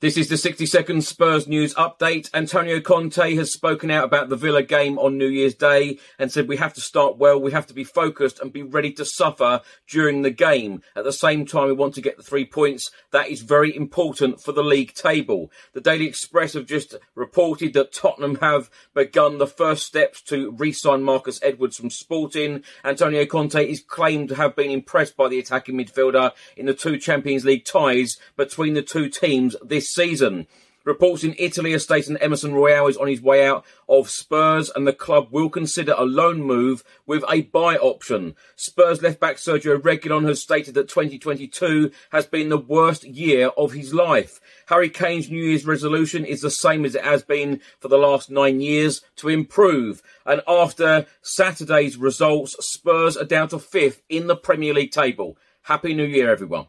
This is the 60 second Spurs news update. Antonio Conte has spoken out about the Villa game on New Year's Day and said we have to start well, we have to be focused and be ready to suffer during the game. At the same time, we want to get the three points. That is very important for the league table. The Daily Express have just reported that Tottenham have begun the first steps to re-sign Marcus Edwards from Sporting. Antonio Conte is claimed to have been impressed by the attacking midfielder in the two Champions League ties between the two teams this season. Reports in Italy are stating Emerson Royal is on his way out of Spurs and the club will consider a loan move with a buy option. Spurs left back Sergio Reguilon has stated that 2022 has been the worst year of his life. Harry Kane's New Year's resolution is the same as it has been for the last nine years to improve. And after Saturday's results, Spurs are down to fifth in the Premier League table. Happy New Year, everyone.